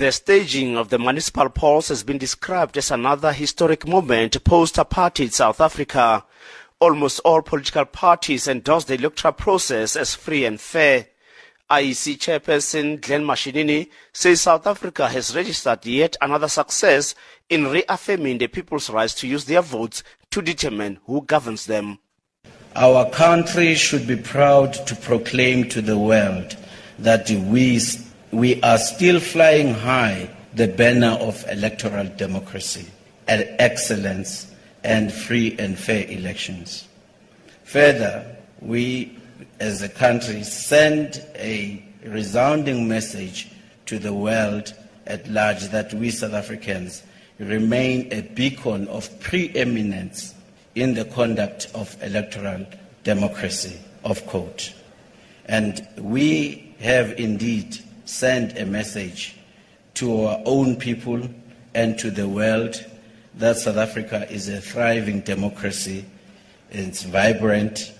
The staging of the municipal polls has been described as another historic moment post-apartheid South Africa. Almost all political parties endorsed the electoral process as free and fair. IEC chairperson Glenn Mashinini says South Africa has registered yet another success in reaffirming the people's rights to use their votes to determine who governs them. Our country should be proud to proclaim to the world that we, we are still flying high the banner of electoral democracy, excellence, and free and fair elections. Further, we as a country send a resounding message to the world at large that we South Africans remain a beacon of preeminence in the conduct of electoral democracy, of quote. And we have indeed sent a message to our own people and to the world that South Africa is a thriving democracy, it's vibrant,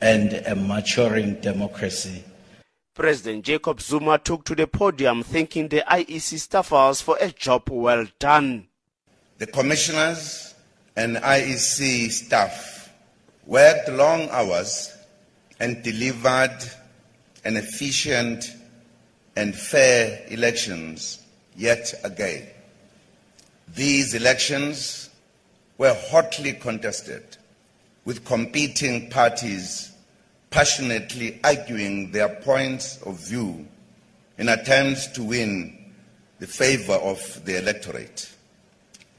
and a maturing democracy. President Jacob Zuma took to the podium thanking the IEC staffers for a job well done. The commissioners and IEC staff worked long hours and delivered an efficient and fair elections yet again. These elections were hotly contested with competing parties passionately arguing their points of view in attempts to win the favor of the electorate.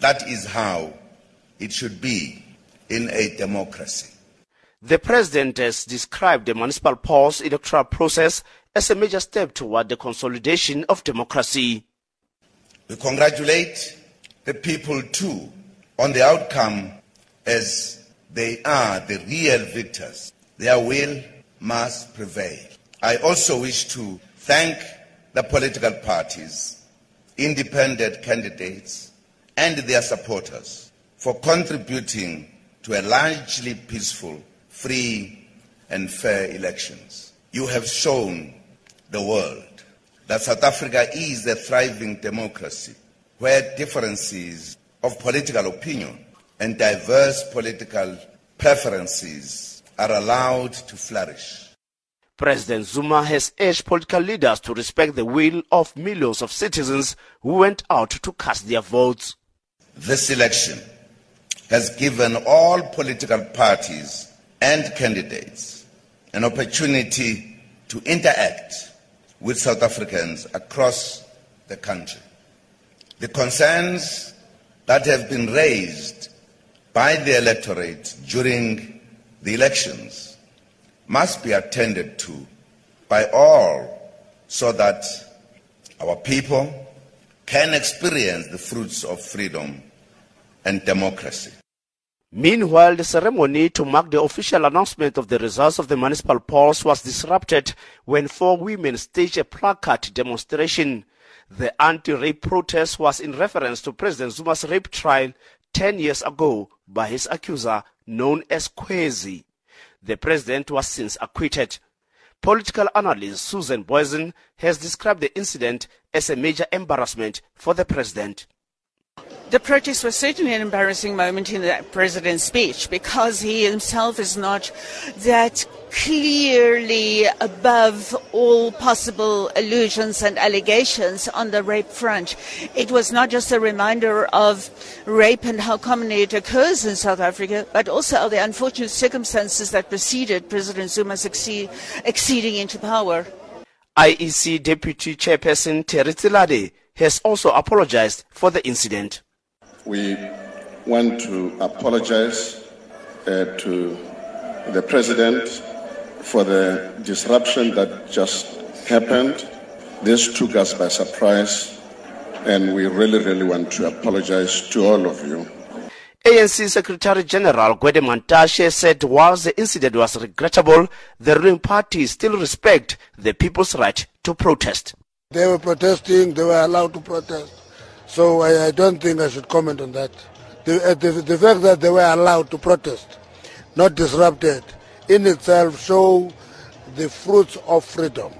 That is how it should be in a democracy. The president has described the municipal polls electoral process as a major step toward the consolidation of democracy. We congratulate the people too on the outcome as they are the real victors. Their will must prevail. I also wish to thank the political parties, independent candidates, and their supporters for contributing to a largely peaceful, free, and fair elections. You have shown the world that South Africa is a thriving democracy where differences of political opinion and diverse political preferences are allowed to flourish. President Zuma has urged political leaders to respect the will of millions of citizens who went out to cast their votes. This election has given all political parties and candidates an opportunity to interact with South Africans across the country. The concerns that have been raised by the electorate during the elections must be attended to by all so that our people can experience the fruits of freedom and democracy. Meanwhile, the ceremony to mark the official announcement of the results of the municipal polls was disrupted when four women staged a placard demonstration. The anti-rape protest was in reference to President Zuma's rape trial 10 years ago by his accuser known as Kwezi. The president was since acquitted. Political analyst Susan Booysen has described the incident as a major embarrassment for the president. The protest was certainly an embarrassing moment in the president's speech because he himself is not that clearly above all possible allusions and allegations on the rape front. It was not just a reminder of rape and how commonly it occurs in South Africa, but also of the unfortunate circumstances that preceded President Zuma's acceding into power. IEC Deputy Chairperson Terry Tselane has also apologized for the incident. We want to apologize uh, to the President for the disruption that just happened. This took us by surprise, and we really, really want to apologize to all of you. ANC Secretary General Gwede Mantashe said whilst the incident was regrettable, the ruling party still respect the people's right to protest. They were protesting, they were allowed to protest. So I, I don't think I should comment on that. The, uh, the, the fact that they were allowed to protest, not disrupted, in itself show the fruits of freedom.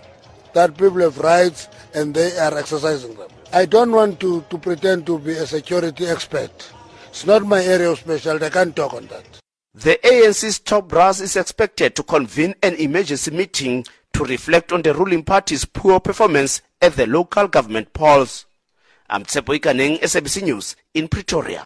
That people have rights and they are exercising them. I don't want to, to pretend to be a security expert. It's not my area of specialty. I can't talk on that. The ANC's top brass is expected to convene an emergency meeting to reflect on the ruling party's poor performance at the local government polls. amtshepo iganeng sabc news in pretoria.